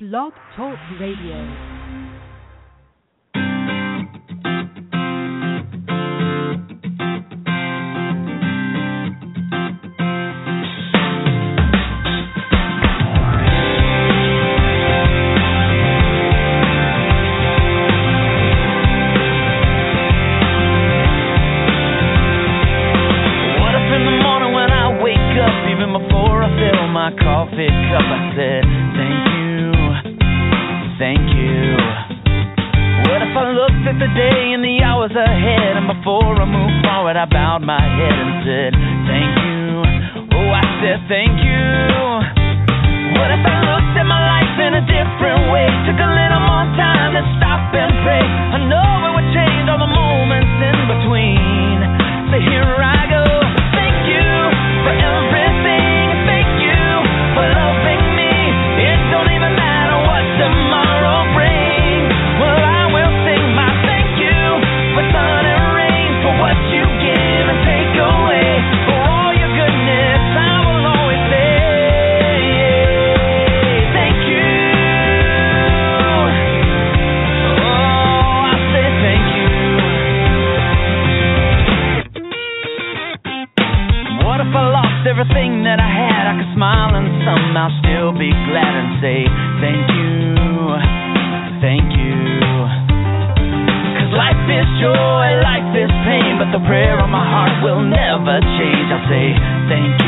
Blog Talk Radio. Thank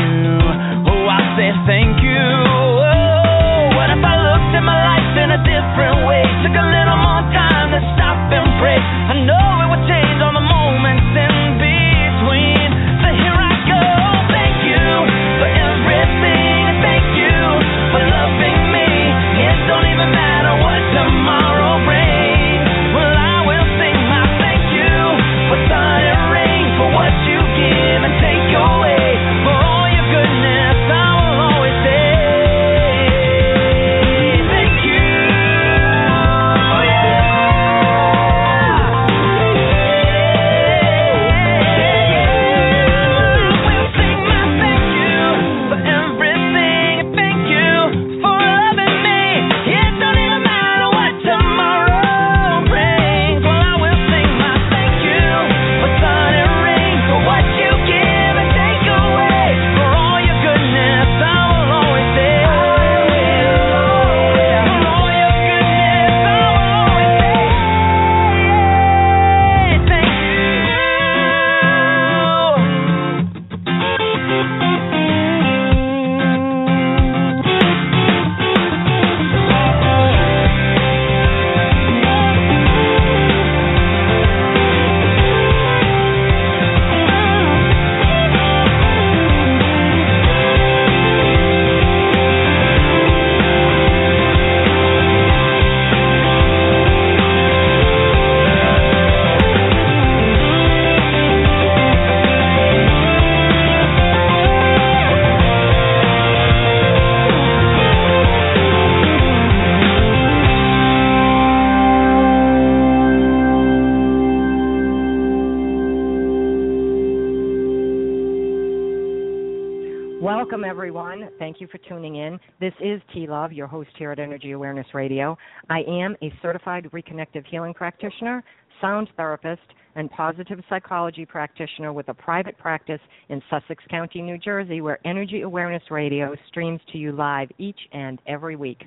Thank you for tuning in. This is T Love, your host here at Energy Awareness Radio. I am a certified reconnective healing practitioner, sound therapist, and positive psychology practitioner with a private practice in Sussex County, New Jersey, where Energy Awareness Radio streams to you live each and every week.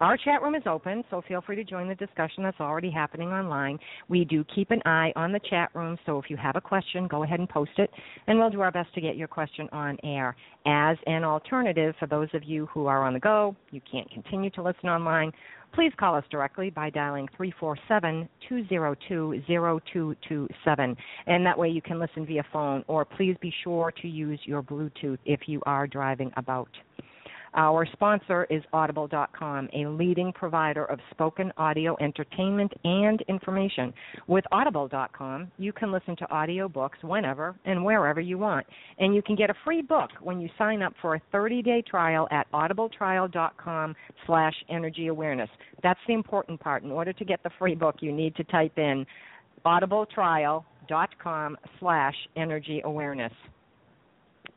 Our chat room is open, so feel free to join the discussion that's already happening online. We do keep an eye on the chat room, so if you have a question, go ahead and post it, and we'll do our best to get your question on air. As an alternative, for those of you who are on the go, you can't continue to listen online, please call us directly by dialing 347 202 0227. And that way you can listen via phone, or please be sure to use your Bluetooth if you are driving about. Our sponsor is Audible.com, a leading provider of spoken audio entertainment and information. With Audible.com, you can listen to audiobooks whenever and wherever you want. And you can get a free book when you sign up for a 30-day trial at audibletrial.com slash energy awareness. That's the important part. In order to get the free book, you need to type in audibletrial.com slash energy awareness.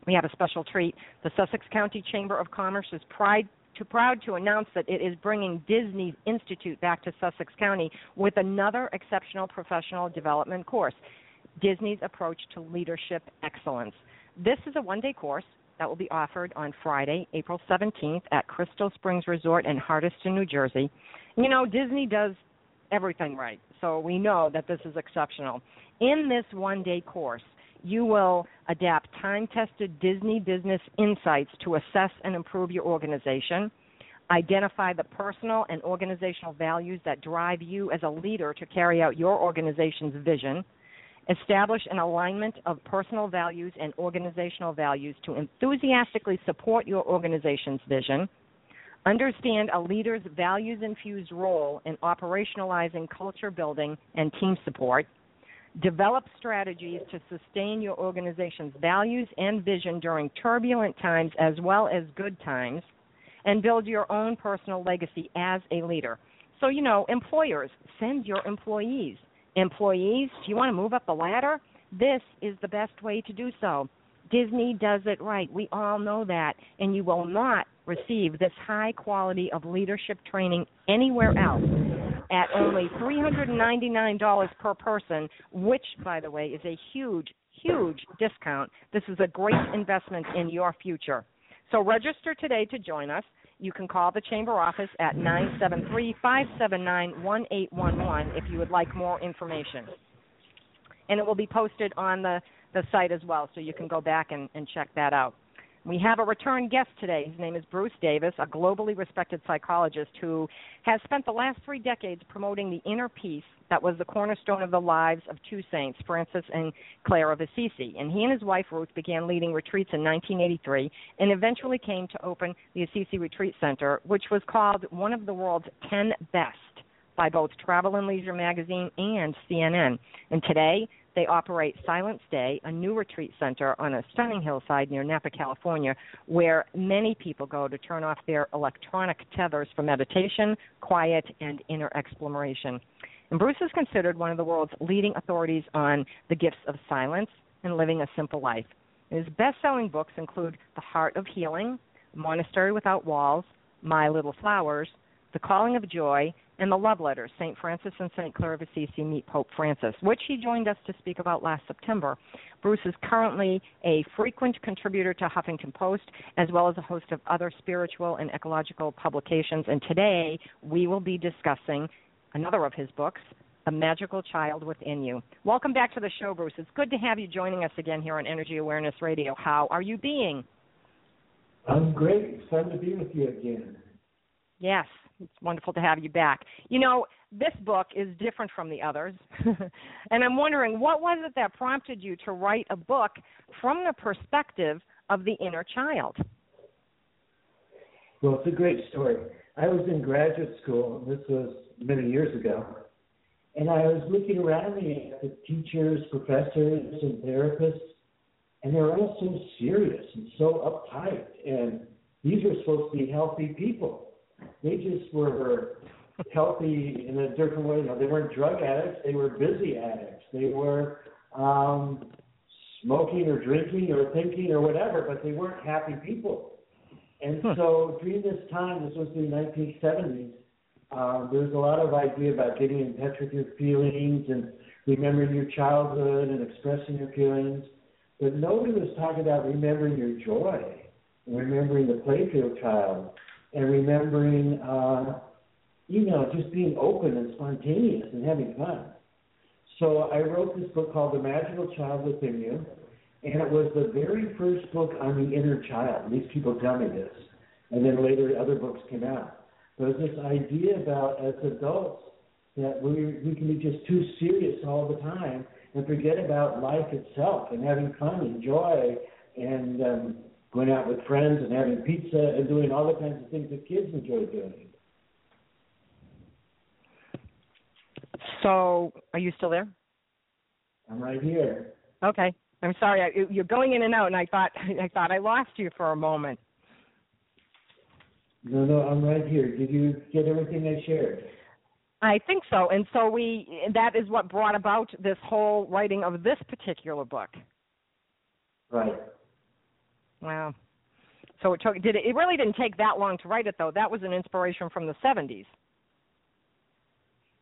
We have a special treat. The Sussex County Chamber of Commerce's Pride to proud to announce that it is bringing Disney Institute back to Sussex County with another exceptional professional development course, Disney's approach to leadership excellence. This is a one-day course that will be offered on Friday, April 17th at Crystal Springs Resort in Hardyston, New Jersey. You know, Disney does everything right, so we know that this is exceptional. In this one-day course, you will adapt time tested Disney business insights to assess and improve your organization, identify the personal and organizational values that drive you as a leader to carry out your organization's vision, establish an alignment of personal values and organizational values to enthusiastically support your organization's vision. Understand a leader's values infused role in operationalizing culture building and team support Develop strategies to sustain your organization's values and vision during turbulent times as well as good times, and build your own personal legacy as a leader. So, you know, employers, send your employees. Employees, do you want to move up the ladder? This is the best way to do so. Disney does it right. We all know that. And you will not receive this high quality of leadership training anywhere else at only $399 per person, which, by the way, is a huge, huge discount. This is a great investment in your future. So register today to join us. You can call the chamber office at 973 579 1811 if you would like more information. And it will be posted on the, the site as well, so you can go back and, and check that out. We have a return guest today. His name is Bruce Davis, a globally respected psychologist who has spent the last three decades promoting the inner peace that was the cornerstone of the lives of two saints, Francis and Clare of Assisi. And he and his wife Ruth began leading retreats in 1983 and eventually came to open the Assisi Retreat Center, which was called one of the world's 10 best by both Travel and Leisure magazine and CNN. And today, they operate Silent Stay, a new retreat center on a stunning hillside near Napa, California, where many people go to turn off their electronic tethers for meditation, quiet, and inner exploration. And Bruce is considered one of the world's leading authorities on the gifts of silence and living a simple life. His best selling books include The Heart of Healing, Monastery Without Walls, My Little Flowers, The Calling of Joy, and the love letters, St. Francis and St. Clare of Assisi Meet Pope Francis, which he joined us to speak about last September. Bruce is currently a frequent contributor to Huffington Post, as well as a host of other spiritual and ecological publications. And today we will be discussing another of his books, A Magical Child Within You. Welcome back to the show, Bruce. It's good to have you joining us again here on Energy Awareness Radio. How are you being? I'm great. It's fun to be with you again. Yes, it's wonderful to have you back. You know, this book is different from the others. and I'm wondering, what was it that prompted you to write a book from the perspective of the inner child? Well, it's a great story. I was in graduate school, this was many years ago, and I was looking around me at the teachers, professors, and therapists, and they were all so serious and so uptight. And these are supposed to be healthy people they just were healthy in a different way. You know, they weren't drug addicts; they were busy addicts. They were um, smoking or drinking or thinking or whatever, but they weren't happy people. And huh. so during this time, this was the 1970s, um, there was a lot of idea about getting in touch with your feelings and remembering your childhood and expressing your feelings. But nobody was talking about remembering your joy remembering the playfield child and remembering, uh, you know, just being open and spontaneous and having fun. So I wrote this book called The Magical Child Within You, and it was the very first book on the inner child. These people tell me this, and then later other books came out. It was this idea about as adults that we we can be just too serious all the time and forget about life itself and having fun and joy and um, going out with friends and having pizza and doing all the kinds of things that kids enjoy doing. So, are you still there? I'm right here. Okay. I'm sorry. I, you're going in and out, and I thought I thought I lost you for a moment. No, no, I'm right here. Did you get everything I shared? I think so. And so we that is what brought about this whole writing of this particular book. Right. Wow. So it took did it, it really didn't take that long to write it though. That was an inspiration from the 70s.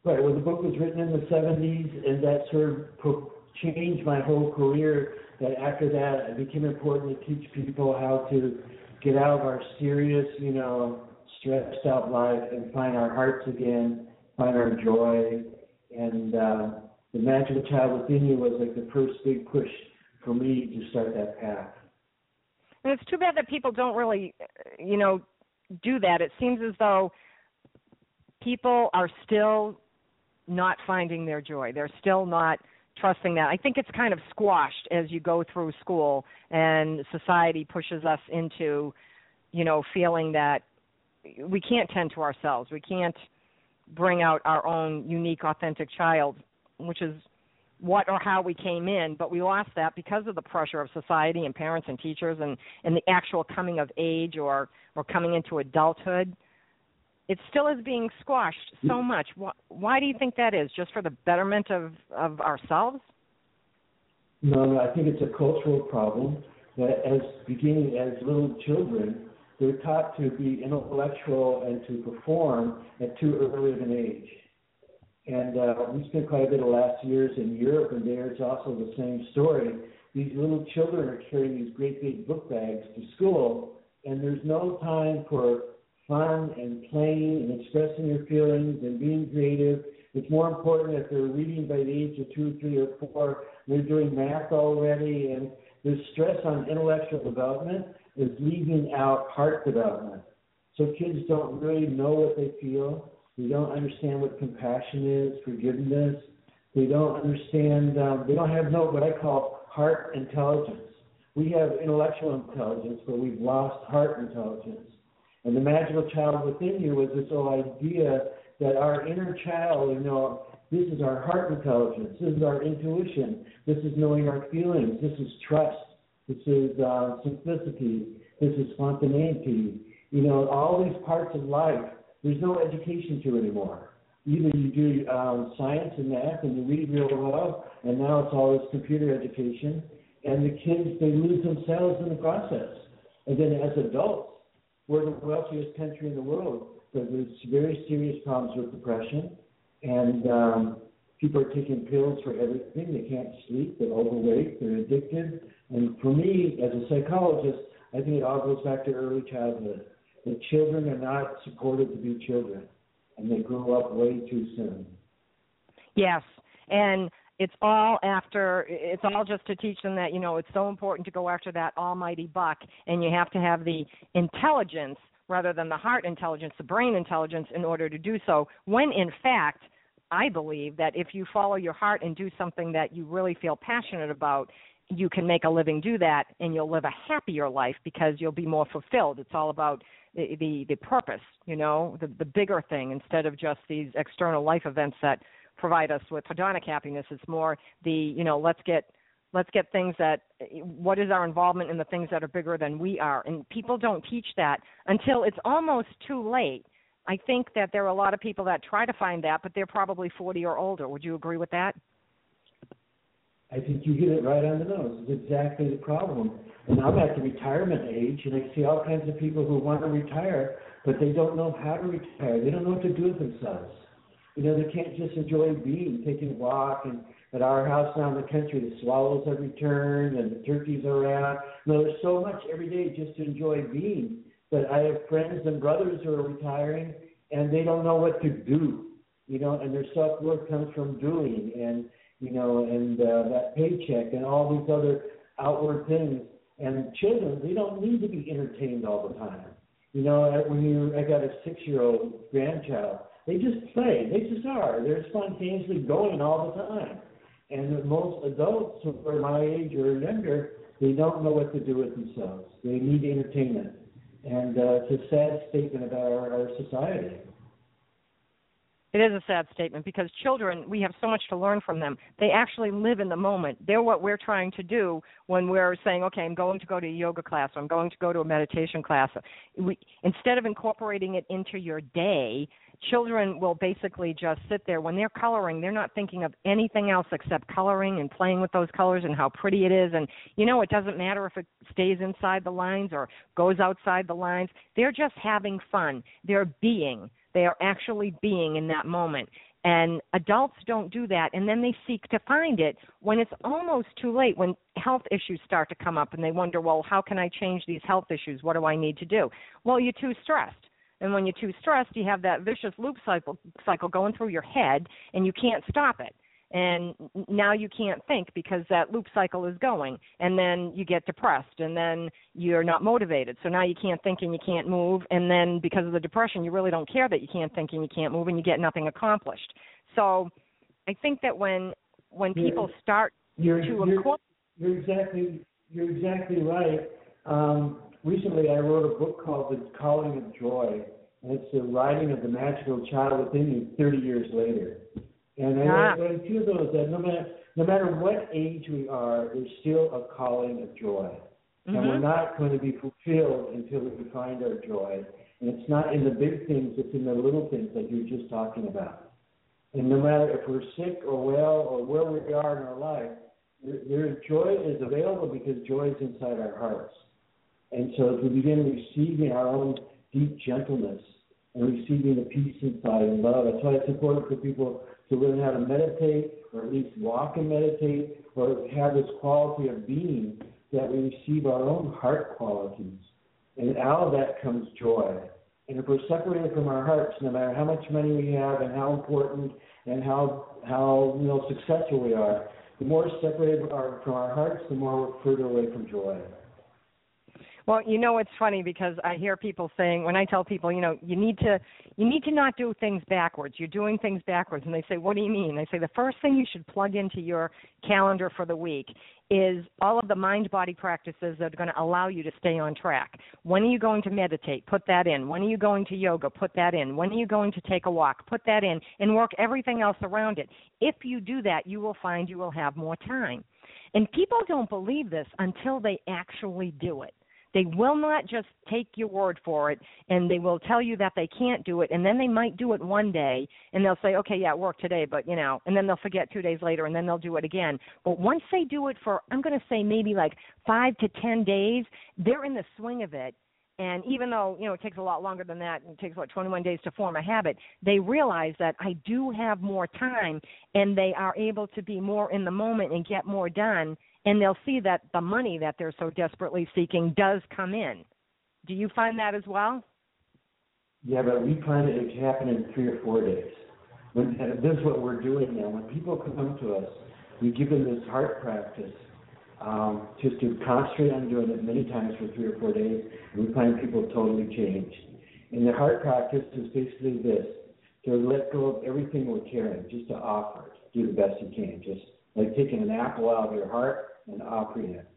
Right. Well, the book was written in the 70s, and that sort of pro- changed my whole career. That after that, it became important to teach people how to get out of our serious, you know, stressed out life and find our hearts again, find our joy. And uh, the magical child within you was like the first big push for me to start that path. And it's too bad that people don't really, you know, do that. It seems as though people are still not finding their joy. They're still not trusting that. I think it's kind of squashed as you go through school and society pushes us into, you know, feeling that we can't tend to ourselves. We can't bring out our own unique, authentic child, which is what or how we came in, but we lost that because of the pressure of society and parents and teachers and, and the actual coming of age or, or coming into adulthood it still is being squashed so mm. much. Why, why do you think that is? Just for the betterment of of ourselves? No, no, I think it's a cultural problem that as beginning as little children, they're taught to be intellectual and to perform at too early of an age. And uh, we spent quite a bit of last years in Europe, and there it's also the same story. These little children are carrying these great big book bags to school, and there's no time for fun and playing and expressing your feelings and being creative. It's more important if they're reading by the age of two, three, or four. They're doing math already, and the stress on intellectual development is leaving out heart development. So kids don't really know what they feel. They don't understand what compassion is, forgiveness. They don't understand. Um, they don't have no what I call heart intelligence. We have intellectual intelligence, but we've lost heart intelligence. And the magical child within you was this whole idea that our inner child, you know, this is our heart intelligence, this is our intuition, this is knowing our feelings, this is trust, this is uh, simplicity, this is spontaneity. You know, all these parts of life, there's no education to anymore. Either you do um, science and math and you read real well, and now it's all this computer education, and the kids, they lose themselves in the process. And then as adults, we're the wealthiest country in the world, but there's very serious problems with depression, and um, people are taking pills for everything. They can't sleep. They're overweight. They're addicted. And for me, as a psychologist, I think it all goes back to early childhood. The children are not supported to be children, and they grow up way too soon. Yes, and it's all after it's all just to teach them that you know it's so important to go after that almighty buck and you have to have the intelligence rather than the heart intelligence the brain intelligence in order to do so when in fact i believe that if you follow your heart and do something that you really feel passionate about you can make a living do that and you'll live a happier life because you'll be more fulfilled. It's all about the the, the purpose you know the the bigger thing instead of just these external life events that provide us with hedonic happiness. It's more the you know let's get let's get things that what is our involvement in the things that are bigger than we are? And people don't teach that until it's almost too late. I think that there are a lot of people that try to find that but they're probably 40 or older. Would you agree with that i think you hit it right on the nose it's exactly the problem and i'm at the retirement age and i see all kinds of people who want to retire but they don't know how to retire they don't know what to do with themselves you know, they can't just enjoy being, taking a walk, and at our house down the country, the swallows have returned and the turkeys are out. You know, there's so much every day just to enjoy being. But I have friends and brothers who are retiring, and they don't know what to do. You know, and their self worth comes from doing, and you know, and uh, that paycheck and all these other outward things. And children, they don't need to be entertained all the time. You know, when you, I got a six-year-old grandchild they just play. They just are. They're spontaneously going all the time. And most adults who are my age or younger, they don't know what to do with themselves. They need entertainment. And uh, it's a sad statement about our, our society. It is a sad statement because children, we have so much to learn from them. They actually live in the moment. They're what we're trying to do when we're saying, okay, I'm going to go to a yoga class, or I'm going to go to a meditation class. We, instead of incorporating it into your day, children will basically just sit there. When they're coloring, they're not thinking of anything else except coloring and playing with those colors and how pretty it is. And, you know, it doesn't matter if it stays inside the lines or goes outside the lines. They're just having fun. They're being they are actually being in that moment. And adults don't do that, and then they seek to find it when it's almost too late, when health issues start to come up, and they wonder, well, how can I change these health issues? What do I need to do? Well, you're too stressed. And when you're too stressed, you have that vicious loop cycle cycle going through your head, and you can't stop it and now you can't think because that loop cycle is going and then you get depressed and then you're not motivated. So now you can't think and you can't move and then because of the depression you really don't care that you can't think and you can't move and you get nothing accomplished. So i think that when when people you're, start you're, to you're, incorporate you're exactly you're exactly right. Um, recently i wrote a book called the calling of joy and it's the writing of the magical child within you 30 years later and I, ah. I feel those that no matter no matter what age we are, there's still a calling of joy. Mm-hmm. And we're mm-hmm. not going to be fulfilled until we find our joy. And it's not in the big things, it's in the little things that you're just talking about. And no matter if we're sick or well or where we are in our life, there, there joy is available because joy is inside our hearts. And so as we begin receiving our own deep gentleness and receiving the peace inside and love, that's why it's important for people to learn how to meditate, or at least walk and meditate, or have this quality of being that we receive our own heart qualities. And out of that comes joy. And if we're separated from our hearts, no matter how much money we have and how important and how how you know successful we are, the more separated we are from our hearts, the more we're further away from joy. Well, you know it's funny because I hear people saying when I tell people, you know, you need to you need to not do things backwards. You're doing things backwards and they say, "What do you mean?" I say the first thing you should plug into your calendar for the week is all of the mind body practices that are going to allow you to stay on track. When are you going to meditate? Put that in. When are you going to yoga? Put that in. When are you going to take a walk? Put that in and work everything else around it. If you do that, you will find you will have more time. And people don't believe this until they actually do it. They will not just take your word for it and they will tell you that they can't do it and then they might do it one day and they'll say, Okay, yeah, it worked today, but you know, and then they'll forget two days later and then they'll do it again. But once they do it for I'm gonna say maybe like five to ten days, they're in the swing of it and even though you know it takes a lot longer than that, it takes about 21 days to form a habit. They realize that I do have more time, and they are able to be more in the moment and get more done and they'll see that the money that they're so desperately seeking does come in. Do you find that as well? Yeah, but we find it to happen in three or four days. When, this is what we're doing now. When people come to us, we give them this heart practice um, just to concentrate on doing it many times for three or four days, and we find people totally change. And the heart practice is basically this to let go of everything we're carrying, just to offer it, do the best you can, just like taking an apple out of your heart and it.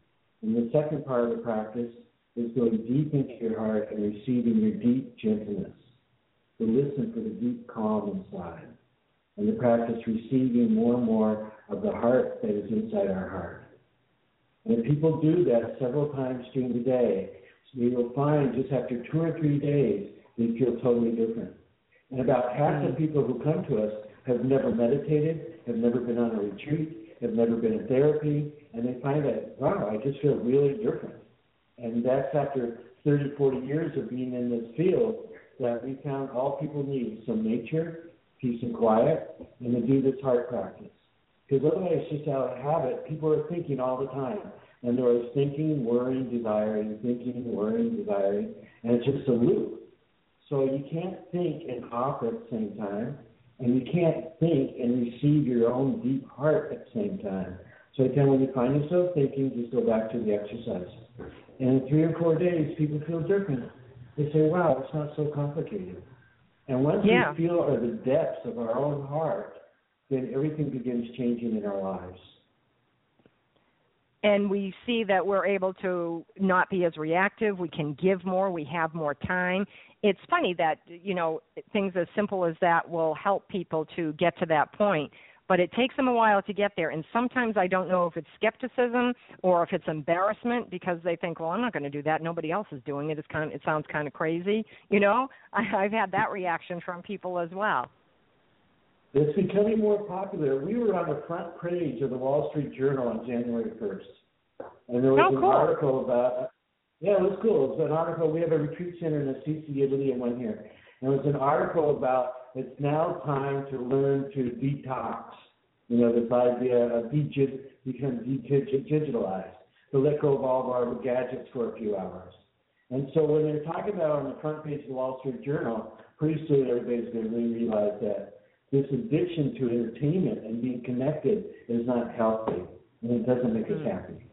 And the second part of the practice is going deep into your heart and receiving your deep gentleness. To listen for the deep calm inside. And the practice receiving more and more of the heart that is inside our heart. And if people do that several times during the day, you will find just after two or three days, they feel totally different. And about half the mm. people who come to us have never meditated, have never been on a retreat, have never been in therapy, and they find that, wow, I just feel really different. And that's after 30, 40 years of being in this field that we found all people need some nature, peace and quiet, and to do this heart practice. Because otherwise, it's just out of habit, people are thinking all the time. And they're always thinking, worrying, desiring, thinking, worrying, desiring, and it's just a loop. So you can't think and offer at the same time and you can't think and receive your own deep heart at the same time. So again, when you find yourself thinking, just go back to the exercise. And in three or four days, people feel different. They say, wow, it's not so complicated. And once yeah. we feel are the depths of our own heart, then everything begins changing in our lives. And we see that we're able to not be as reactive. We can give more. We have more time. It's funny that you know things as simple as that will help people to get to that point but it takes them a while to get there and sometimes i don't know if it's skepticism or if it's embarrassment because they think well i'm not going to do that nobody else is doing it it's kind of it sounds kind of crazy you know I, i've had that reaction from people as well it's becoming more popular. We were on the front page of the Wall Street Journal on January 1st. And there was oh, an cool. article about, yeah, it was cool. It was an article. We have a retreat center in Assisi, Italy, and one here. And it was an article about it's now time to learn to detox. You know, this idea of digit, become digitalized, to let go of all of our gadgets for a few hours. And so when they're talking about on the front page of the Wall Street Journal, pretty soon everybody's going to realize that this addiction to entertainment and being connected is not healthy and it doesn't make us hmm. happy.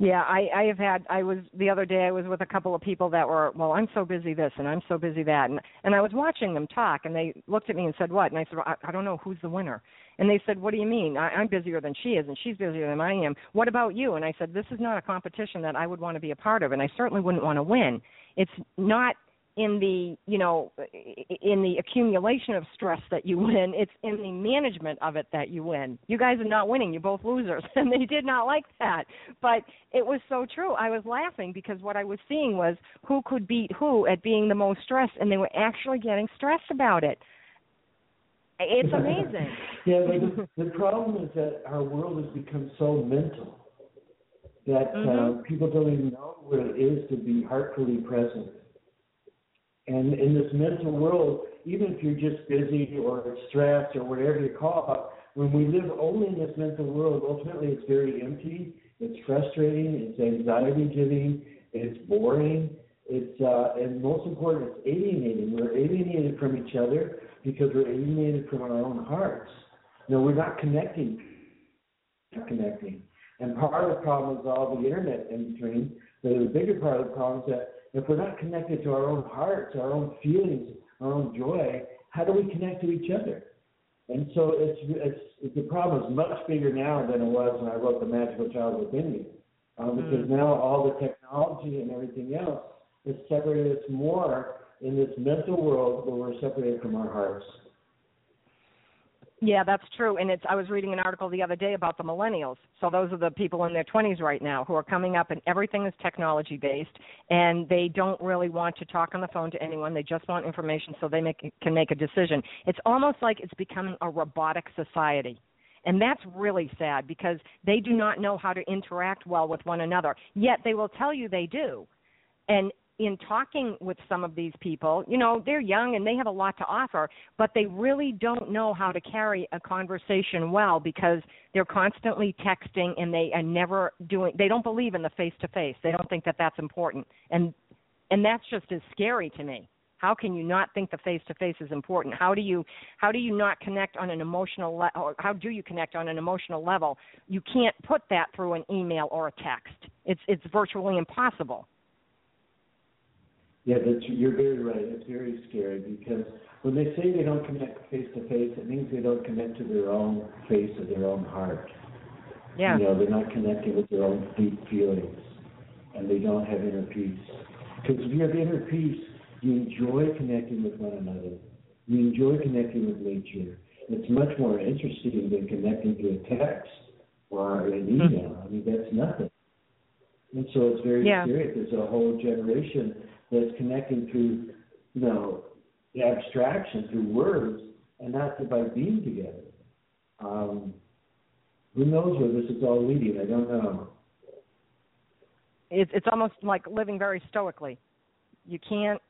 Yeah, I I have had I was the other day I was with a couple of people that were well I'm so busy this and I'm so busy that and and I was watching them talk and they looked at me and said what? And I said I, I don't know who's the winner. And they said what do you mean? I, I'm busier than she is and she's busier than I am. What about you? And I said this is not a competition that I would want to be a part of and I certainly wouldn't want to win. It's not in the you know in the accumulation of stress that you win it's in the management of it that you win. You guys are not winning. You're both losers. And they did not like that. But it was so true. I was laughing because what i was seeing was who could beat who at being the most stressed and they were actually getting stressed about it. It's amazing. Yeah but the, the problem is that our world has become so mental that uh, mm-hmm. uh, people don't even know what it is to be heartfully present and in this mental world, even if you're just busy or stressed or whatever you call it, when we live only in this mental world, ultimately it's very empty, it's frustrating, it's anxiety giving, it's boring, it's uh, and most important, it's alienating. We're alienated from each other because we're alienated from our own hearts. No, we're not connecting. We're Not connecting. And part of the problem is all the internet in between. But the bigger part of the problem is that if we're not connected to our own hearts, our own feelings, our own joy, how do we connect to each other? And so it's, it's, it's the problem is much bigger now than it was when I wrote The Magical Child Within You. Um, because mm. now all the technology and everything else has separated us more in this mental world where we're separated from our hearts. Yeah, that's true. And it's I was reading an article the other day about the millennials. So those are the people in their 20s right now who are coming up and everything is technology based and they don't really want to talk on the phone to anyone. They just want information so they make can make a decision. It's almost like it's becoming a robotic society. And that's really sad because they do not know how to interact well with one another. Yet they will tell you they do. And in talking with some of these people, you know, they're young and they have a lot to offer, but they really don't know how to carry a conversation well because they're constantly texting and they are never doing they don't believe in the face to face. They don't think that that's important. And and that's just as scary to me. How can you not think the face to face is important? How do you how do you not connect on an emotional le- or how do you connect on an emotional level? You can't put that through an email or a text. It's it's virtually impossible. Yeah, that's, you're very right. It's very scary because when they say they don't connect face to face, it means they don't connect to their own face or their own heart. Yeah. You know, they're not connecting with their own deep feelings, and they don't have inner peace. Because if you have inner peace, you enjoy connecting with one another. You enjoy connecting with nature. It's much more interesting than connecting to a text or an hmm. email. I mean, that's nothing. And so it's very yeah. serious. There's a whole generation that's connecting through, you know, the abstraction through words and not by being together. Um, who knows where this is all leading? I don't know. It's it's almost like living very stoically. You can't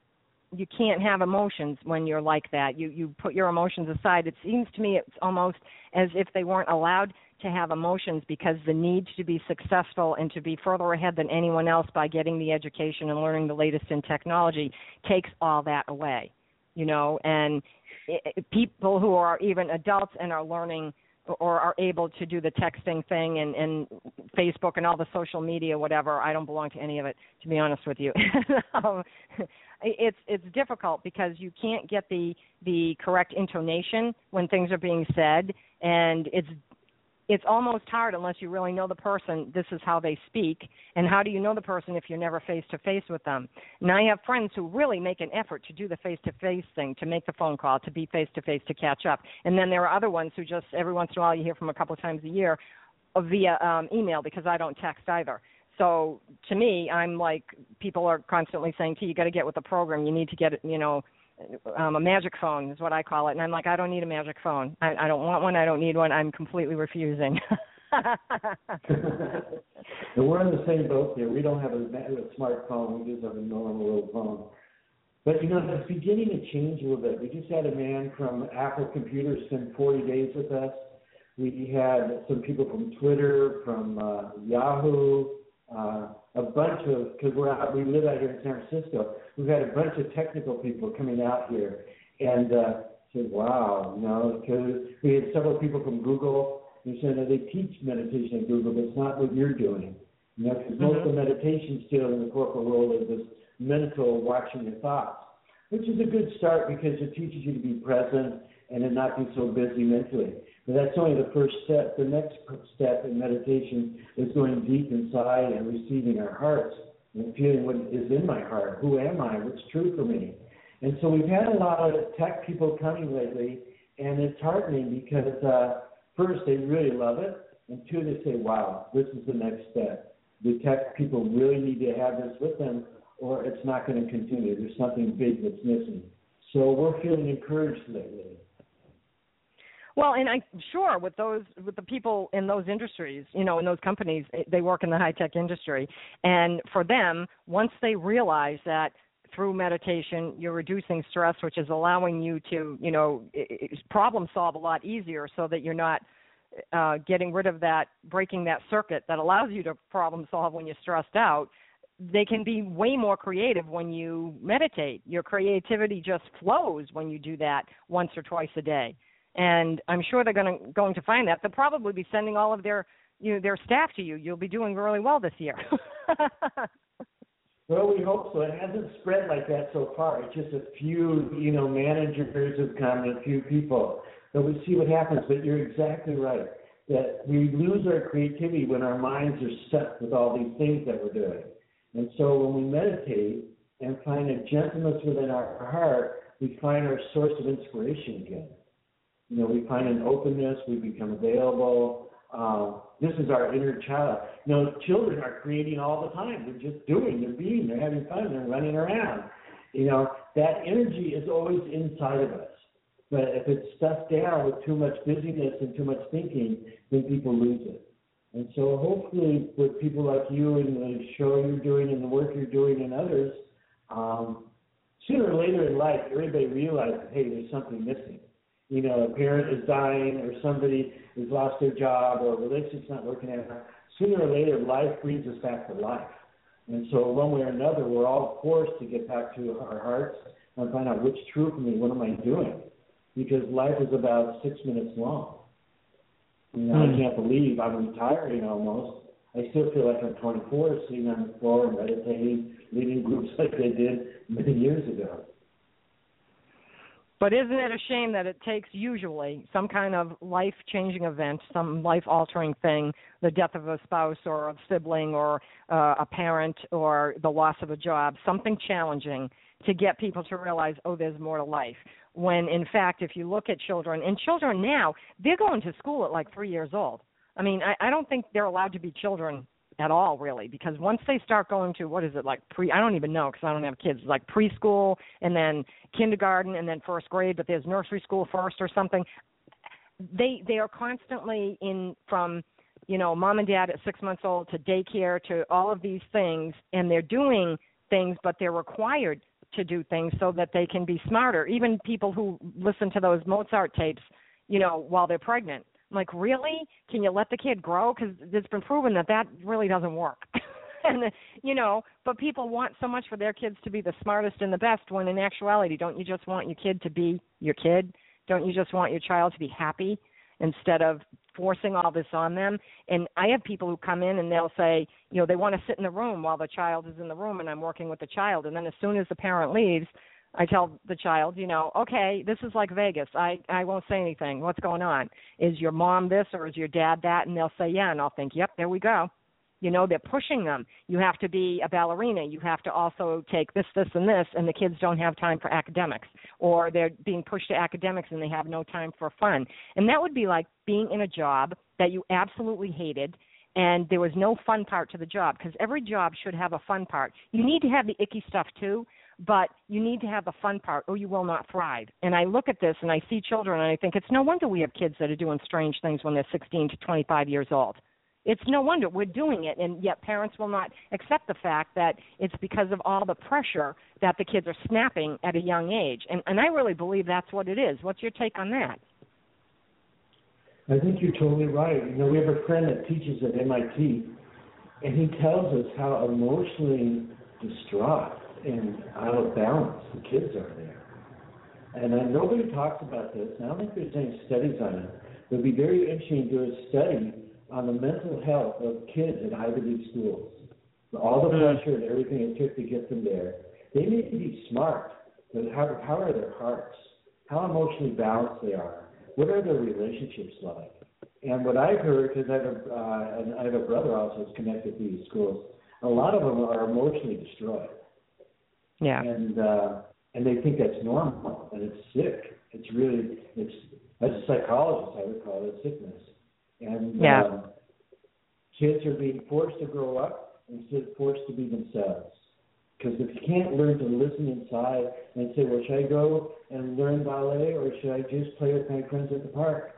you can't have emotions when you're like that. You you put your emotions aside. It seems to me it's almost as if they weren't allowed to have emotions because the need to be successful and to be further ahead than anyone else by getting the education and learning the latest in technology takes all that away you know and it, people who are even adults and are learning or are able to do the texting thing and, and Facebook and all the social media, whatever. I don't belong to any of it, to be honest with you. um, it's it's difficult because you can't get the the correct intonation when things are being said, and it's it's almost hard unless you really know the person. This is how they speak, and how do you know the person if you're never face to face with them? And I have friends who really make an effort to do the face to face thing, to make the phone call, to be face to face, to catch up. And then there are other ones who just every once in a while you hear from a couple of times a year uh, via um, email because I don't text either. So to me, I'm like people are constantly saying, "T, you got to get with the program. You need to get, you know, um, a magic phone is what I call it." And I'm like, I don't need a magic phone. I, I don't want one. I don't need one. I'm completely refusing. and we're in the same boat here. We don't have a, a smartphone. We just have a normal little phone. But you know, it's beginning to change a little bit. We just had a man from Apple Computers spend 40 days with us. We had some people from Twitter, from uh, Yahoo, uh, a bunch of because we're out, we live out here in San Francisco. We've had a bunch of technical people coming out here and uh, said, "Wow, you know," because we had several people from Google. Who said that they teach meditation at Google, but it's not what you're doing. You know, because mm-hmm. most of meditation still in the corporate world is this mental watching your thoughts, which is a good start because it teaches you to be present and to not be so busy mentally. But that's only the first step. The next step in meditation is going deep inside and receiving our hearts and feeling what is in my heart. Who am I? What's true for me? And so we've had a lot of tech people coming lately, and it's heartening because uh, first they really love it, and two they say, "Wow, this is the next step." The tech people really need to have this with them, or it's not going to continue. There's something big that's missing. So we're feeling encouraged lately. Well, and I sure with those with the people in those industries, you know, in those companies, eh, they work in the high tech industry, and for them, once they realize that through meditation you're reducing stress, which is allowing you to, you know, problem solve a lot easier, so that you're not uh, getting rid of that, breaking that circuit that allows you to problem solve when you're stressed out they can be way more creative when you meditate. Your creativity just flows when you do that once or twice a day and I'm sure they're going to going to find that. They'll probably be sending all of their you know, their staff to you. You'll be doing really well this year. well, we hope so. It hasn't spread like that so far. It's just a few, you know, managers have come and a few people. But we see what happens. But you're exactly right that we lose our creativity when our minds are stuck with all these things that we're doing. And so when we meditate and find a gentleness within our heart, we find our source of inspiration again. You know, we find an openness, we become available. Um, this is our inner child. You know, children are creating all the time. They're just doing, they're being, they're having fun, they're running around. You know, that energy is always inside of us. But if it's stuffed down with too much busyness and too much thinking, then people lose it. And so hopefully with people like you and the show you're doing and the work you're doing and others, um, sooner or later in life, everybody realizes, hey, there's something missing you know, a parent is dying or somebody has lost their job or a relationship's not working out, sooner or later life brings us back to life. And so one way or another, we're all forced to get back to our hearts and find out what's true for me. What am I doing? Because life is about six minutes long. You know, mm. I can't believe I'm retiring almost. I still feel like I'm 24, sitting on the floor, meditating, leading groups like I did many years ago. But isn't it a shame that it takes usually some kind of life changing event, some life altering thing, the death of a spouse or a sibling or uh, a parent or the loss of a job, something challenging to get people to realize, oh, there's more to life. When in fact, if you look at children, and children now, they're going to school at like three years old. I mean, I, I don't think they're allowed to be children at all really because once they start going to what is it like pre I don't even know because I don't have kids like preschool and then kindergarten and then first grade but there's nursery school first or something they they are constantly in from you know mom and dad at 6 months old to daycare to all of these things and they're doing things but they're required to do things so that they can be smarter. Even people who listen to those Mozart tapes you know while they're pregnant I'm like, really? Can you let the kid grow? Because it's been proven that that really doesn't work. and you know, but people want so much for their kids to be the smartest and the best. When in actuality, don't you just want your kid to be your kid? Don't you just want your child to be happy instead of forcing all this on them? And I have people who come in and they'll say, you know, they want to sit in the room while the child is in the room, and I'm working with the child. And then as soon as the parent leaves, I tell the child, you know, okay, this is like Vegas. I I won't say anything. What's going on? Is your mom this or is your dad that? And they'll say yeah, and I'll think, yep, there we go. You know, they're pushing them. You have to be a ballerina. You have to also take this, this, and this, and the kids don't have time for academics. Or they're being pushed to academics and they have no time for fun. And that would be like being in a job that you absolutely hated and there was no fun part to the job because every job should have a fun part. You need to have the icky stuff too, but you need to have the fun part or you will not thrive. And I look at this and I see children and I think it's no wonder we have kids that are doing strange things when they're 16 to 25 years old. It's no wonder we're doing it, and yet parents will not accept the fact that it's because of all the pressure that the kids are snapping at a young age. And, and I really believe that's what it is. What's your take on that? I think you're totally right. You know, we have a friend that teaches at MIT, and he tells us how emotionally distraught and out of balance the kids are there. And uh, nobody talks about this. And I don't think there's any studies on it. It would be very interesting to do a study on the mental health of kids at Ivy League schools. All the hmm. pressure and everything it took to get them there. They need to be smart, but how, how are their hearts? How emotionally balanced they are? What are their relationships like? And what I've heard, because I have a, uh, I have a brother also who's connected to these schools, a lot of them are emotionally destroyed. Yeah. And uh, and they think that's normal, and it's sick. It's really, it's as a psychologist, I would call it sickness. And yeah. um, kids are being forced to grow up instead of forced to be themselves. Because if you can't learn to listen inside and say, well, should I go and learn ballet or should I just play with my friends at the park?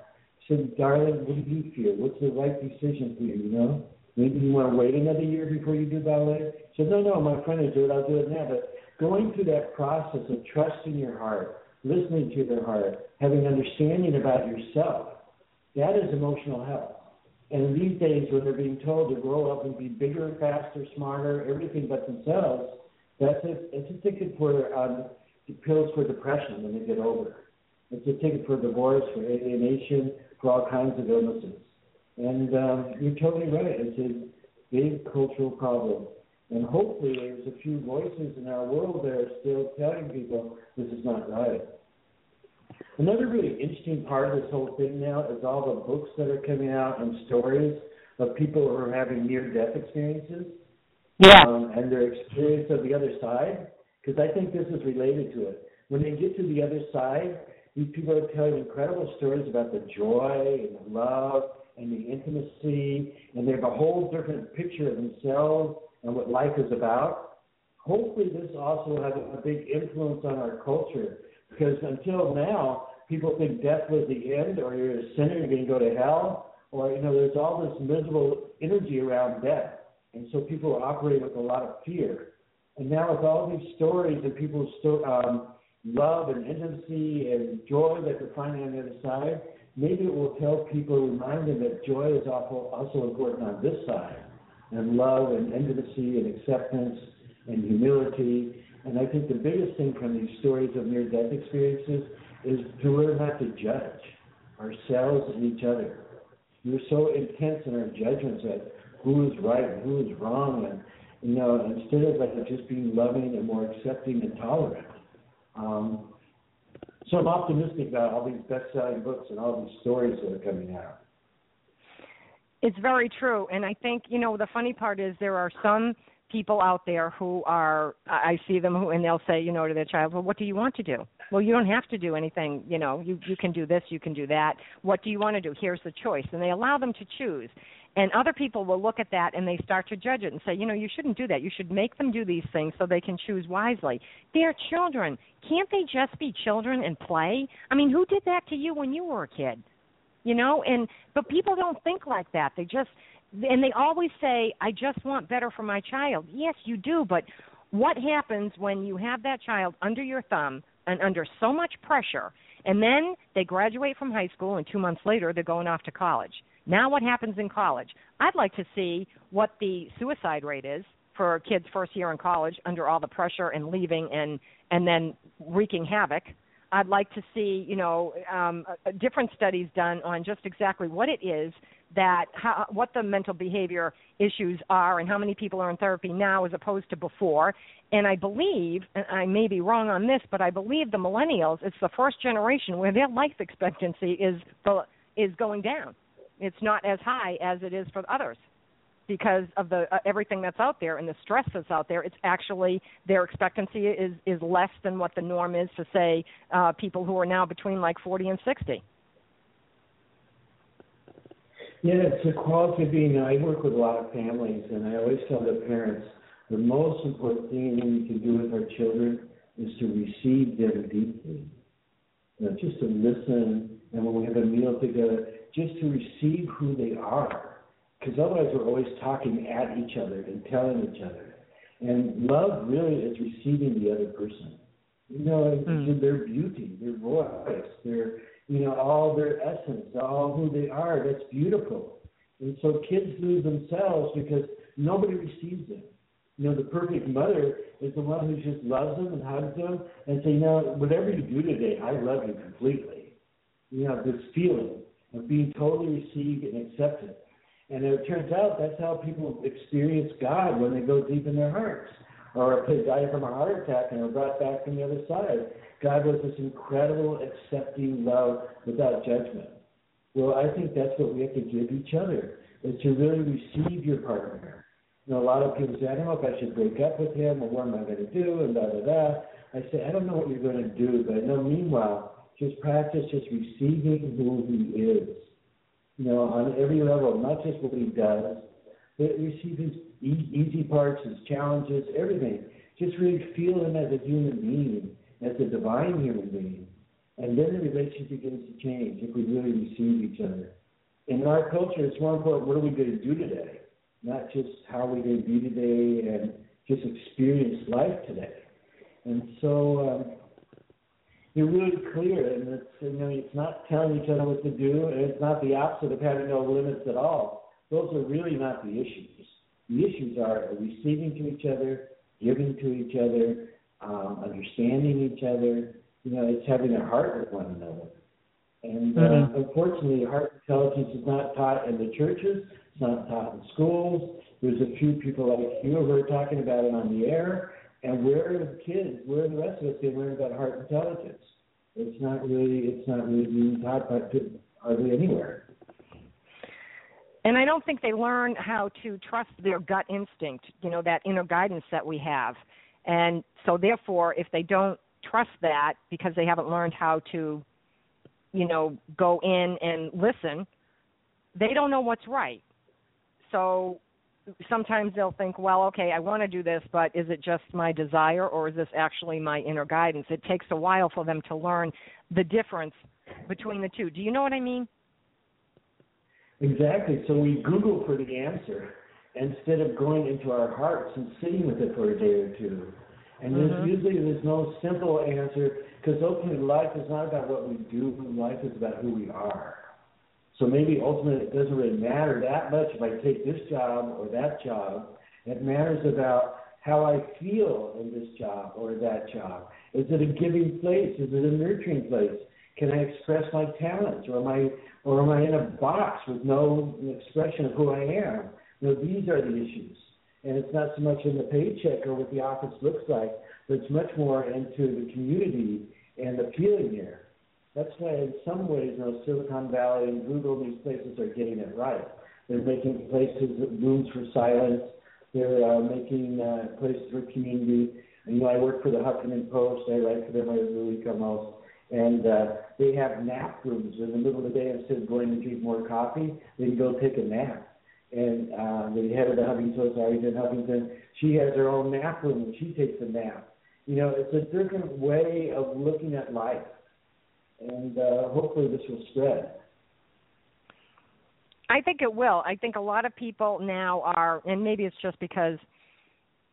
Said, darling, what do you feel? What's the right decision for you, you know? Maybe you want to wait another year before you do ballet? Said, no, no, my friend will do it. I'll do it now. But going through that process of trusting your heart, listening to their heart, having understanding about yourself, that is emotional health. And these days, when they're being told to grow up and be bigger, faster, smarter, everything but themselves, that's a, it's a ticket for um, pills for depression when they get older. It's a ticket for divorce, for alienation, for all kinds of illnesses. And um, you're totally right. It's a big cultural problem. And hopefully, there's a few voices in our world that are still telling people this is not right. Another really interesting part of this whole thing now is all the books that are coming out and stories of people who are having near-death experiences. Yeah. Um, and their experience of the other side, because I think this is related to it. When they get to the other side, these people are telling incredible stories about the joy and the love and the intimacy, and they have a whole different picture of themselves and what life is about. Hopefully, this also has a big influence on our culture because until now, people think death was the end, or you're a sinner, you're going to go to hell, or you know, there's all this miserable energy around death, and so people operate with a lot of fear. And now with all these stories and people's sto- um, love and intimacy and joy that they're finding on the other side, maybe it will tell people, remind them that joy is also, also important on this side, and love and intimacy and acceptance and humility and I think the biggest thing from these stories of near death experiences is to learn not to judge ourselves and each other. We're so intense in our judgments at who is right and who is wrong, and you know, instead of like just being loving and more accepting and tolerant. Um, so I'm optimistic about all these best-selling books and all these stories that are coming out. It's very true, and I think you know the funny part is there are some people out there who are I see them who and they'll say, you know, to their child, Well, what do you want to do? Well, you don't have to do anything, you know, you you can do this, you can do that. What do you want to do? Here's the choice. And they allow them to choose. And other people will look at that and they start to judge it and say, you know, you shouldn't do that. You should make them do these things so they can choose wisely. They're children. Can't they just be children and play? I mean, who did that to you when you were a kid? You know, and but people don't think like that. They just and they always say, I just want better for my child. Yes, you do, but what happens when you have that child under your thumb and under so much pressure, and then they graduate from high school, and two months later they're going off to college? Now, what happens in college? I'd like to see what the suicide rate is for kids first year in college under all the pressure and leaving and and then wreaking havoc. I'd like to see, you know, um, different studies done on just exactly what it is that how, what the mental behavior issues are and how many people are in therapy now as opposed to before. And I believe, and I may be wrong on this, but I believe the millennials, it's the first generation where their life expectancy is is going down. It's not as high as it is for others because of the uh, everything that's out there and the stress that's out there. It's actually their expectancy is is less than what the norm is for say uh, people who are now between like 40 and 60. Yeah, it's the quality of being. I work with a lot of families, and I always tell the parents the most important thing we can do with our children is to receive them deeply. You just to listen, and when we have a meal together, just to receive who they are. Because otherwise, we're always talking at each other and telling each other. And love really is receiving the other person. You know, mm. their beauty, their voice, their you know, all their essence, all who they are. That's beautiful. And so kids lose themselves because nobody receives them. You know, the perfect mother is the one who just loves them and hugs them and say, you know, whatever you do today, I love you completely. You know, this feeling of being totally received and accepted. And it turns out that's how people experience God when they go deep in their hearts. Or if they die from a heart attack and are brought back from the other side. God was this incredible, accepting love without judgment. Well, I think that's what we have to give each other, is to really receive your partner. You know, a lot of people say, I don't know if I should break up with him or what am I going to do and da da da. I say, I don't know what you're going to do, but I know meanwhile, just practice just receiving who he is. You know, on every level, not just what he does, but receive his easy parts, his challenges, everything. Just really feel him as a human being as a divine human being. And then the relationship begins to change if we really receive each other. In our culture, it's more important what are we going to do today, not just how we're going to be today and just experience life today. And so um, you're really clear, and it's you know it's not telling each other what to do, and it's not the opposite of having no limits at all. Those are really not the issues. The issues are receiving to each other, giving to each other, um, understanding each other. You know, it's having a heart with one another. And uh, mm-hmm. unfortunately, heart intelligence is not taught in the churches. It's not taught in schools. There's a few people like you who are talking about it on the air. And where are the kids? Where are the rest of us to learn about heart intelligence? It's not really. It's not really being taught by hardly anywhere. And I don't think they learn how to trust their gut instinct. You know that inner guidance that we have. And so, therefore, if they don't trust that because they haven't learned how to, you know, go in and listen, they don't know what's right. So sometimes they'll think, well, okay, I want to do this, but is it just my desire or is this actually my inner guidance? It takes a while for them to learn the difference between the two. Do you know what I mean? Exactly. So we Google for the answer instead of going into our hearts and sitting with it for a day or two. And mm-hmm. there's usually there's no simple answer because ultimately life is not about what we do, life is about who we are. So maybe ultimately it doesn't really matter that much if I take this job or that job. It matters about how I feel in this job or that job. Is it a giving place? Is it a nurturing place? Can I express my talents, or am I, or am I in a box with no expression of who I am? You know, these are the issues. And it's not so much in the paycheck or what the office looks like, but it's much more into the community and the feeling there. That's why, in some ways, you know, Silicon Valley and Google, these places are getting it right. They're making places, rooms for silence. They're uh, making uh, places for community. And, you know, I work for the Huffington Post. I write for them every week almost. And uh, they have nap rooms in the middle of the day. Instead of going to drink more coffee, they can go take a nap and uh, the head of the Huffington Post, Arianna Huffington, she has her own nap room and she takes a nap. You know, it's a different way of looking at life, and uh, hopefully this will spread. I think it will. I think a lot of people now are, and maybe it's just because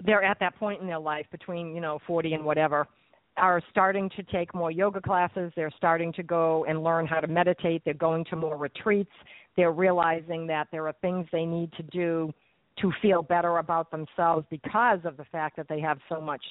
they're at that point in their life between you know 40 and whatever are starting to take more yoga classes they're starting to go and learn how to meditate they're going to more retreats they're realizing that there are things they need to do to feel better about themselves because of the fact that they have so much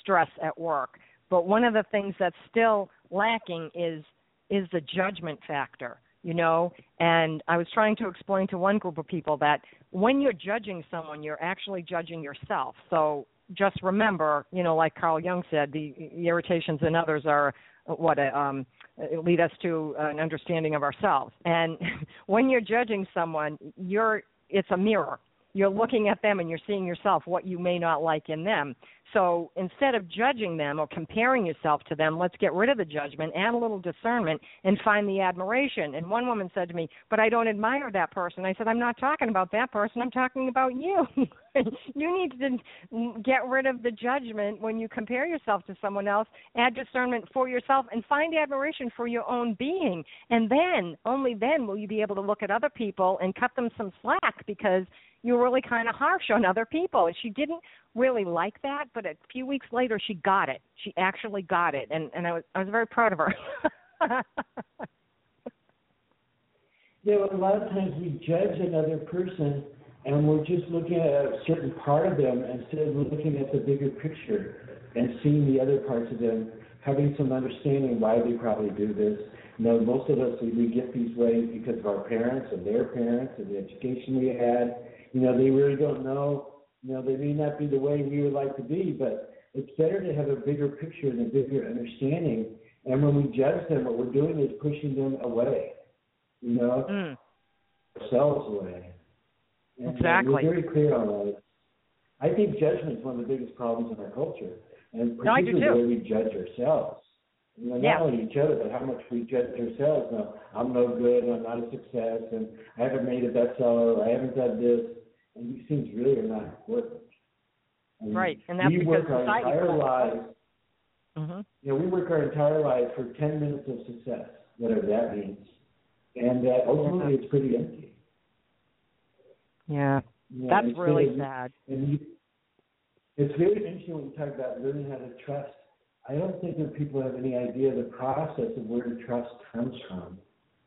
stress at work. But one of the things that's still lacking is is the judgment factor. you know and i was trying to explain to one group of people that when you're judging someone you're actually judging yourself so just remember you know like carl jung said the irritations in others are what um lead us to an understanding of ourselves and when you're judging someone you're it's a mirror you're looking at them and you're seeing yourself what you may not like in them. So instead of judging them or comparing yourself to them, let's get rid of the judgment, add a little discernment, and find the admiration. And one woman said to me, But I don't admire that person. I said, I'm not talking about that person, I'm talking about you. you need to get rid of the judgment when you compare yourself to someone else, add discernment for yourself, and find admiration for your own being. And then, only then, will you be able to look at other people and cut them some slack because you're really kind of harsh on other people. She didn't really like that, but a few weeks later she got it. She actually got it, and and I was I was very proud of her. yeah, well, a lot of times we judge another person, and we're just looking at a certain part of them instead of looking at the bigger picture and seeing the other parts of them, having some understanding why they probably do this. You know, most of us we get these ways because of our parents and their parents and the education we had you know, they really don't know. You know, they may not be the way we would like to be, but it's better to have a bigger picture and a bigger understanding. And when we judge them, what we're doing is pushing them away. You know, mm. ourselves away. And, exactly. Uh, we're very clear on that. I think judgment is one of the biggest problems in our culture, and particularly no, the way we judge ourselves. You know, not yeah. only each other, but how much we judge ourselves. No, I'm no good, I'm not a success, and I haven't made a bestseller, or I haven't done this and these things really are not important. I mean, right, and that's we because work our entire lives. Mm-hmm. You know, we work our entire lives for 10 minutes of success, whatever that means, and uh, ultimately it's pretty empty. Yeah, you know, that's really very, sad. And you, it's very interesting when you talk about learning how to trust. I don't think that people have any idea the process of where the trust comes from.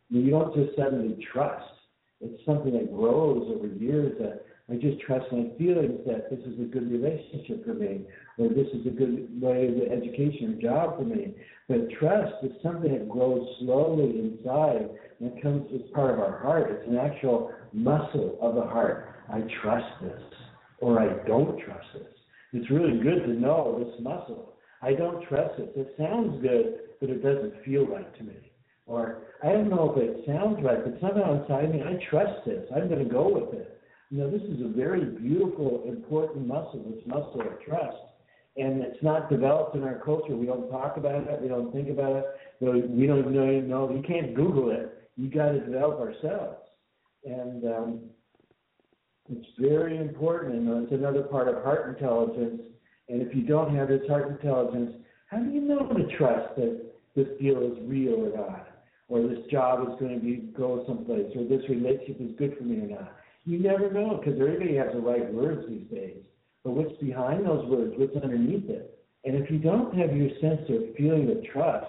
I mean, you don't just suddenly trust it's something that grows over years that I just trust my feelings that this is a good relationship for me, or this is a good way of education or job for me. But trust is something that grows slowly inside and comes as part of our heart. It's an actual muscle of the heart. I trust this, or I don't trust this. It's really good to know this muscle. I don't trust it. It sounds good, but it doesn't feel right to me. Or I don't know if it sounds right, but somehow inside me, I trust this. I'm going to go with it. You know, this is a very beautiful, important muscle, this muscle of trust. And it's not developed in our culture. We don't talk about it. We don't think about it. We don't know. You know, you can't Google it. You got to develop ourselves. And um, it's very important. And it's another part of heart intelligence. And if you don't have this heart intelligence, how do you know to trust that this deal is real or not? or this job is going to be go someplace, or this relationship is good for me or not. You never know because everybody has the right words these days. But what's behind those words? What's underneath it? And if you don't have your sense of feeling of trust,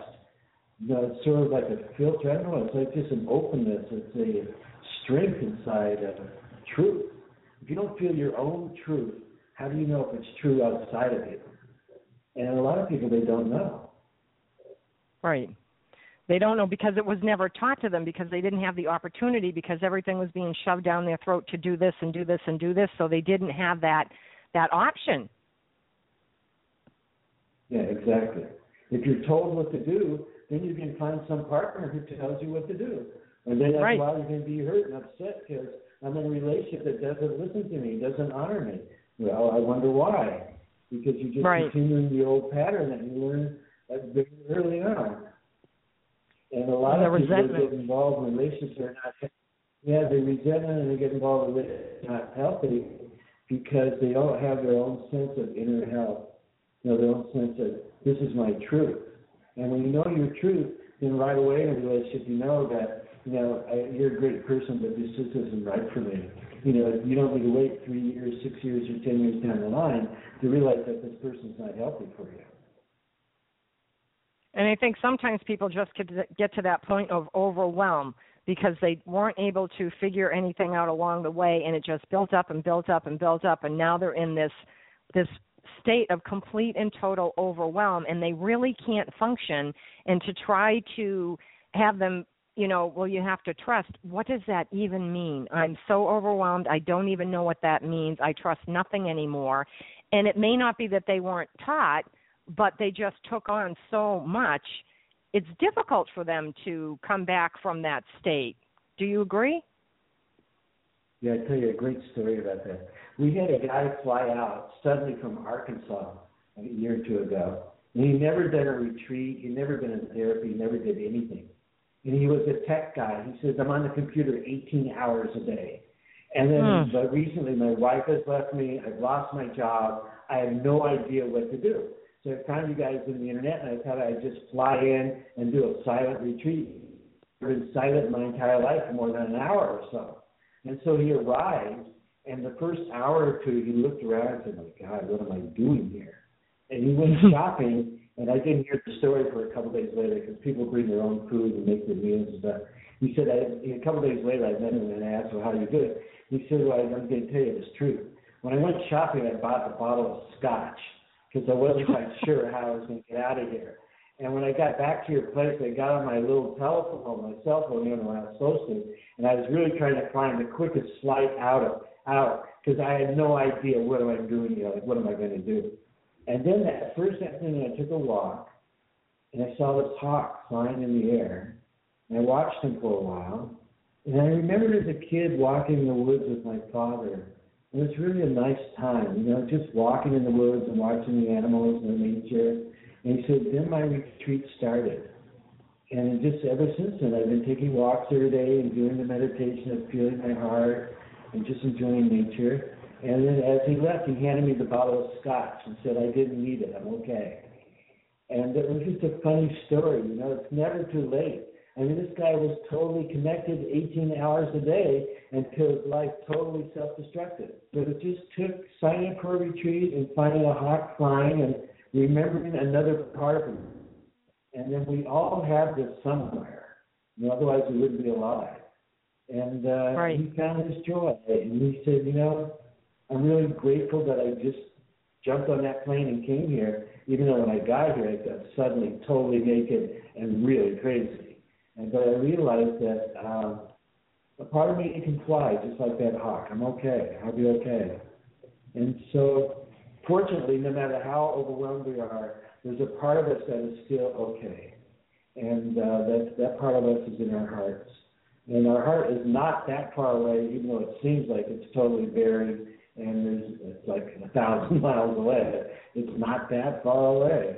you know, it's sort of like a filter. I don't know. It's like just an openness. It's a strength inside of truth. If you don't feel your own truth, how do you know if it's true outside of you? And a lot of people they don't know. Right. They don't know because it was never taught to them because they didn't have the opportunity because everything was being shoved down their throat to do this and do this and do this, so they didn't have that that option. Yeah, exactly. If you're told what to do, then you can find some partner who tells you what to do. And then that's right. while you're going to be hurt and upset because I'm in a relationship that doesn't listen to me, doesn't honor me. Well, I wonder why. Because you're just right. continuing the old pattern that you learned very early on. And a lot and of people resentment. get involved in relationships are not yeah, they resentment and they get involved in relationships not healthy because they don't have their own sense of inner health. You know, their own sense of this is my truth. And when you know your truth, then right away in a relationship you know that, you know, I, you're a great person, but this just isn't right for me. You know, you don't need to wait three years, six years, or ten years down the line to realize that this person's not healthy for you. And I think sometimes people just get to that point of overwhelm because they weren't able to figure anything out along the way, and it just built up and built up and built up, and now they're in this this state of complete and total overwhelm, and they really can't function. And to try to have them you know, well, you have to trust. What does that even mean? I'm so overwhelmed. I don't even know what that means. I trust nothing anymore. And it may not be that they weren't taught, but they just took on so much. It's difficult for them to come back from that state. Do you agree? Yeah, I tell you a great story about that. We had a guy fly out suddenly from Arkansas a year or two ago. And he never done a retreat, he never been in therapy, he never did anything. And he was a tech guy. He says, I'm on the computer 18 hours a day. And then hmm. but recently my wife has left me, I've lost my job, I have no idea what to do. I found you guys on the internet and I thought I'd just fly in and do a silent retreat. I've been silent my entire life for more than an hour or so. And so he arrived and the first hour or two he looked around and said, My God, what am I doing here? And he went shopping and I didn't hear the story for a couple of days later because people bring their own food and make their meals and stuff. He said, I, a couple of days later, I met him and I asked him, how do you do it? He said, well, I'm going to tell you this truth. When I went shopping, I bought a bottle of scotch because I wasn't quite sure how I was going to get out of here. And when I got back to your place, I got on my little telephone, my cell phone, you know, I was supposed to, and I was really trying to find the quickest flight out of out because I had no idea what am I doing here, like what am I going to do. And then that first afternoon, I took a walk, and I saw this hawk flying in the air, and I watched him for a while, and I remembered as a kid walking in the woods with my father. It was really a nice time, you know, just walking in the woods and watching the animals and the nature. And he said, then my retreat started. And just ever since then, I've been taking walks every day and doing the meditation of feeling my heart and just enjoying nature. And then as he left, he handed me the bottle of scotch and said, I didn't need it. I'm okay. And it was just a funny story. You know, it's never too late. I mean, this guy was totally connected 18 hours a day until his life totally self-destructive. But it just took signing a retreat and finding a hawk flying and remembering another part of him. And then we all have this somewhere. You know, otherwise we wouldn't be alive. And uh, right. he found his joy. And he said, you know, I'm really grateful that I just jumped on that plane and came here, even though when I got here, I got suddenly totally naked and really crazy. And but I realized that um, a part of me can fly just like that hawk. I'm okay. I'll be okay. And so, fortunately, no matter how overwhelmed we are, there's a part of us that is still okay. And uh, that, that part of us is in our hearts. And our heart is not that far away, even though it seems like it's totally buried and there's it's like a thousand miles away. It's not that far away.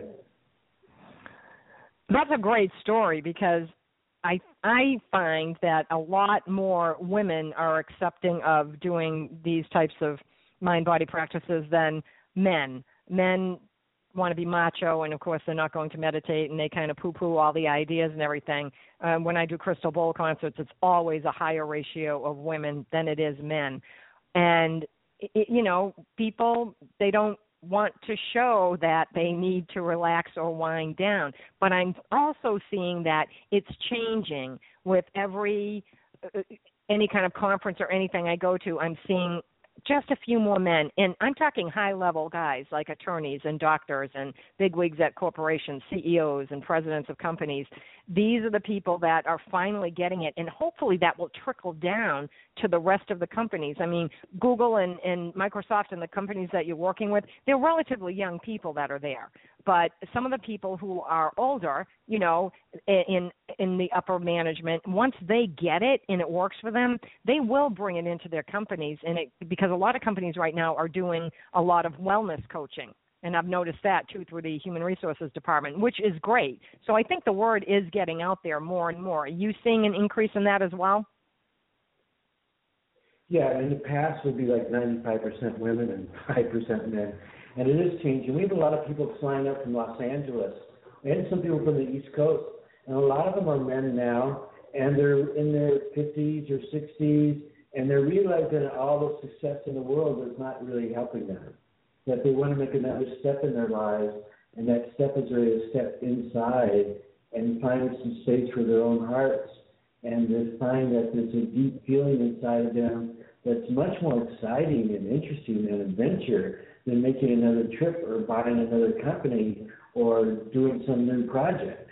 That's a great story because I I find that a lot more women are accepting of doing these types of mind body practices than men. Men want to be macho and of course they're not going to meditate and they kind of poo poo all the ideas and everything um, when i do crystal bowl concerts it's always a higher ratio of women than it is men and it, you know, people they don't want to show that they need to relax or wind down. But I'm also seeing that it's changing with every uh, any kind of conference or anything I go to. I'm seeing just a few more men and i'm talking high level guys like attorneys and doctors and bigwigs at corporations ceos and presidents of companies these are the people that are finally getting it and hopefully that will trickle down to the rest of the companies. I mean google and, and microsoft and the companies that you're working with they're relatively young people that are there. But some of the people who are older you know in in the upper management once they get it and it works for them they will bring it into their companies. And it because a lot of companies right now are doing a lot of wellness coaching and I've noticed that too through the human resources department, which is great. So I think the word is getting out there more and more. Are you seeing an increase in that as well? Yeah, in the past would be like 95% women and 5% men and it is changing. We have a lot of people flying up from Los Angeles, and some people from the East Coast, and a lot of them are men now, and they're in their 50s or 60s, and they're realizing all the success in the world is not really helping them. That they want to make another step in their lives, and that step is really a step inside and find some space for their own hearts. And they find that there's a deep feeling inside of them that's much more exciting and interesting than adventure than making another trip or buying another company or doing some new project.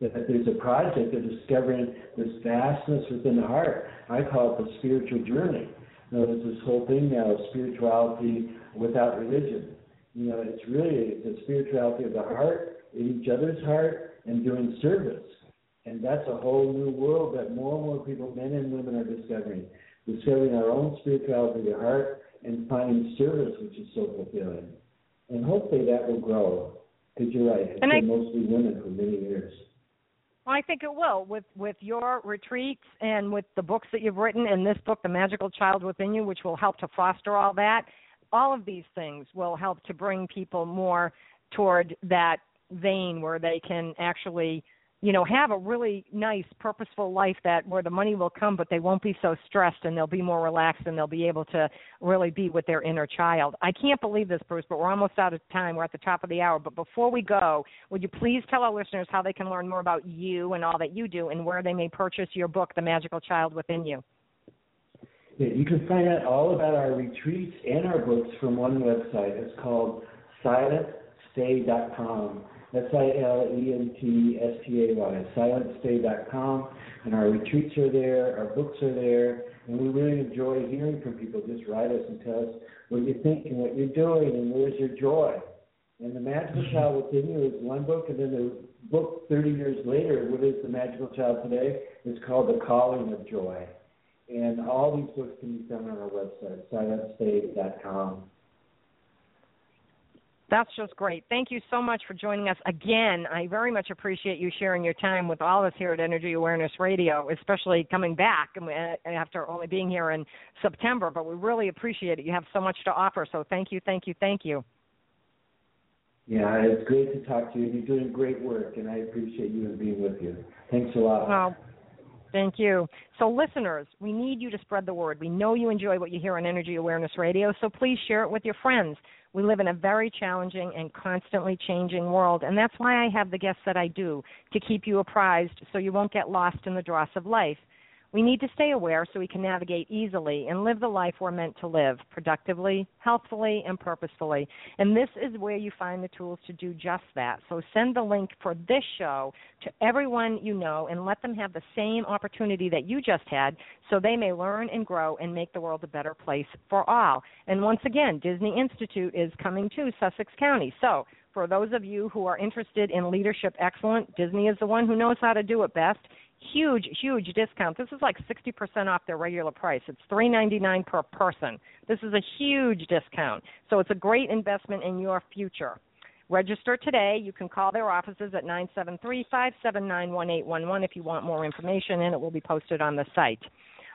that there's a project of discovering this vastness within the heart. I call it the spiritual journey. You know, there's this whole thing now of spirituality without religion. You know, it's really the spirituality of the heart, in each other's heart, and doing service. And that's a whole new world that more and more people, men and women, are discovering. Discovering our own spirituality of the heart and finding service, which is so fulfilling. And hopefully that will grow. Because you're right, it's And been I- mostly women for many years. Well, I think it will with with your retreats and with the books that you've written and this book, The Magical Child Within You, which will help to foster all that. All of these things will help to bring people more toward that vein where they can actually, you know, have a really nice, purposeful life that where the money will come, but they won't be so stressed and they'll be more relaxed and they'll be able to really be with their inner child. I can't believe this, Bruce, but we're almost out of time. We're at the top of the hour. But before we go, would you please tell our listeners how they can learn more about you and all that you do and where they may purchase your book, The Magical Child Within You? Yeah, you can find out all about our retreats and our books from one website. It's called silentstay.com. S I L E N T S T A Y, silentstay.com. And our retreats are there, our books are there, and we really enjoy hearing from people. Just write us and tell us what you think and what you're doing and where's your joy. And The Magical mm-hmm. Child Within You is one book, and then the book 30 years later, What is the Magical Child Today? is called The Calling of Joy. And all these books can be found on our website, silentstay.com. That's just great. Thank you so much for joining us again. I very much appreciate you sharing your time with all of us here at Energy Awareness Radio, especially coming back uh, after only being here in September. But we really appreciate it. You have so much to offer. So thank you, thank you, thank you. Yeah, it's great to talk to you. You're doing great work, and I appreciate you and being with you. Thanks a lot. Well, thank you. So, listeners, we need you to spread the word. We know you enjoy what you hear on Energy Awareness Radio, so please share it with your friends. We live in a very challenging and constantly changing world, and that's why I have the guests that I do to keep you apprised so you won't get lost in the dross of life. We need to stay aware so we can navigate easily and live the life we're meant to live productively, healthfully, and purposefully. And this is where you find the tools to do just that. So send the link for this show to everyone you know and let them have the same opportunity that you just had so they may learn and grow and make the world a better place for all. And once again, Disney Institute is coming to Sussex County. So for those of you who are interested in leadership excellence, Disney is the one who knows how to do it best huge huge discount. This is like 60% off their regular price. It's 3.99 per person. This is a huge discount. So it's a great investment in your future. Register today. You can call their offices at 973-579-1811 if you want more information and it will be posted on the site.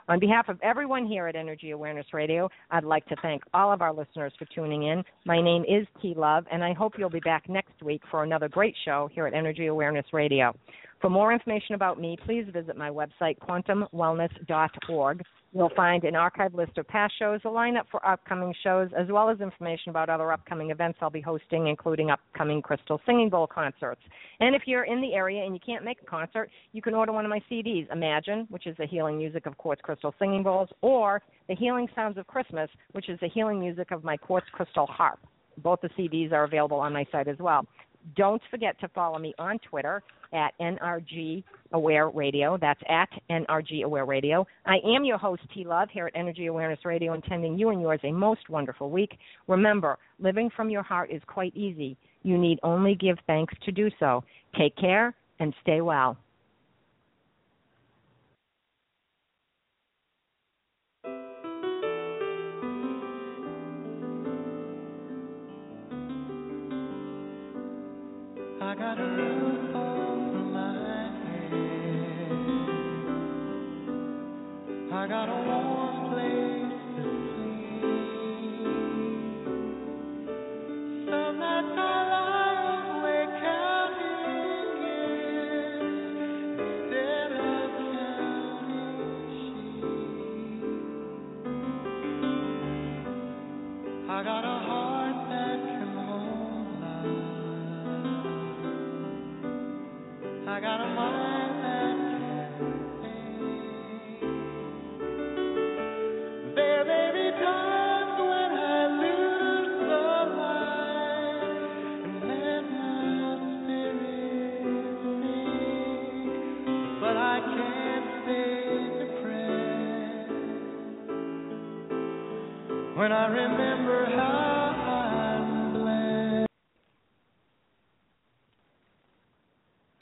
On behalf of everyone here at Energy Awareness Radio, I'd like to thank all of our listeners for tuning in. My name is T Love, and I hope you'll be back next week for another great show here at Energy Awareness Radio. For more information about me, please visit my website, quantumwellness.org. You'll find an archive list of past shows, a lineup for upcoming shows, as well as information about other upcoming events I'll be hosting, including upcoming Crystal Singing Bowl concerts. And if you're in the area and you can't make a concert, you can order one of my CDs, Imagine, which is the healing music of Quartz Crystal Singing Bowls, or The Healing Sounds of Christmas, which is the healing music of my Quartz Crystal Harp. Both the CDs are available on my site as well. Don't forget to follow me on Twitter at NRG Aware Radio. That's at NRG Aware Radio. I am your host, T Love, here at Energy Awareness Radio, intending you and yours a most wonderful week. Remember, living from your heart is quite easy. You need only give thanks to do so. Take care and stay well. I got a roof when I remember